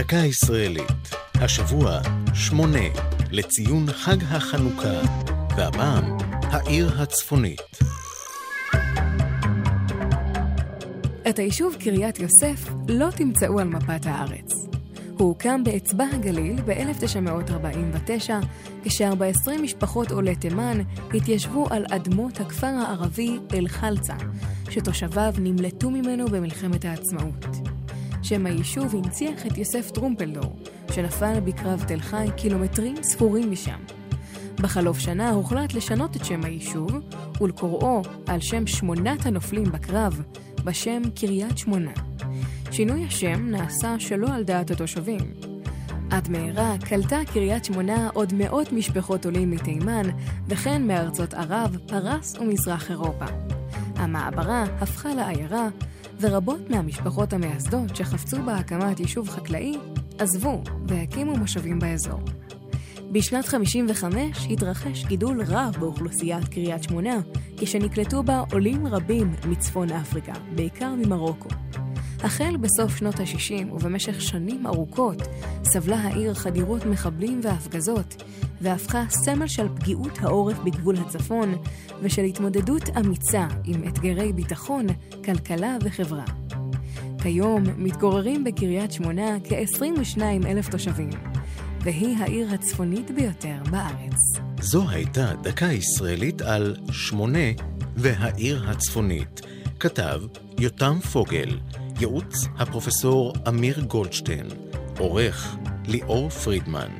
דקה ישראלית. השבוע שמונה לציון חג החנוכה, והפעם העיר הצפונית. את היישוב קריית יוסף לא תמצאו על מפת הארץ. הוא הוקם באצבע הגליל ב-1949, כש-14 משפחות עולי תימן התיישבו על אדמות הכפר הערבי אל-חלצה, שתושביו נמלטו ממנו במלחמת העצמאות. שם היישוב הנציח את יוסף טרומפלדור, שנפל בקרב תל חי קילומטרים ספורים משם. בחלוף שנה הוחלט לשנות את שם היישוב ולקוראו על שם שמונת הנופלים בקרב, בשם קריית שמונה. שינוי השם נעשה שלא על דעת התושבים. עד מהרה קלטה קריית שמונה עוד מאות משפחות עולים מתימן, וכן מארצות ערב, פרס ומזרח אירופה. המעברה הפכה לעיירה, ורבות מהמשפחות המייסדות שחפצו בהקמת יישוב חקלאי, עזבו והקימו מושבים באזור. בשנת 55 התרחש גידול רב באוכלוסיית קריית שמונה, כשנקלטו בה עולים רבים מצפון אפריקה, בעיקר ממרוקו. החל בסוף שנות ה-60 ובמשך שנים ארוכות סבלה העיר חדירות מחבלים והפגזות, והפכה סמל של פגיעות העורף בגבול הצפון ושל התמודדות אמיצה עם אתגרי ביטחון, כלכלה וחברה. כיום מתגוררים בקריית שמונה כ-22 אלף תושבים, והיא העיר הצפונית ביותר בארץ. זו הייתה דקה ישראלית על שמונה והעיר הצפונית. כתב יותם פוגל, ייעוץ הפרופסור אמיר גולדשטיין, עורך ליאור פרידמן.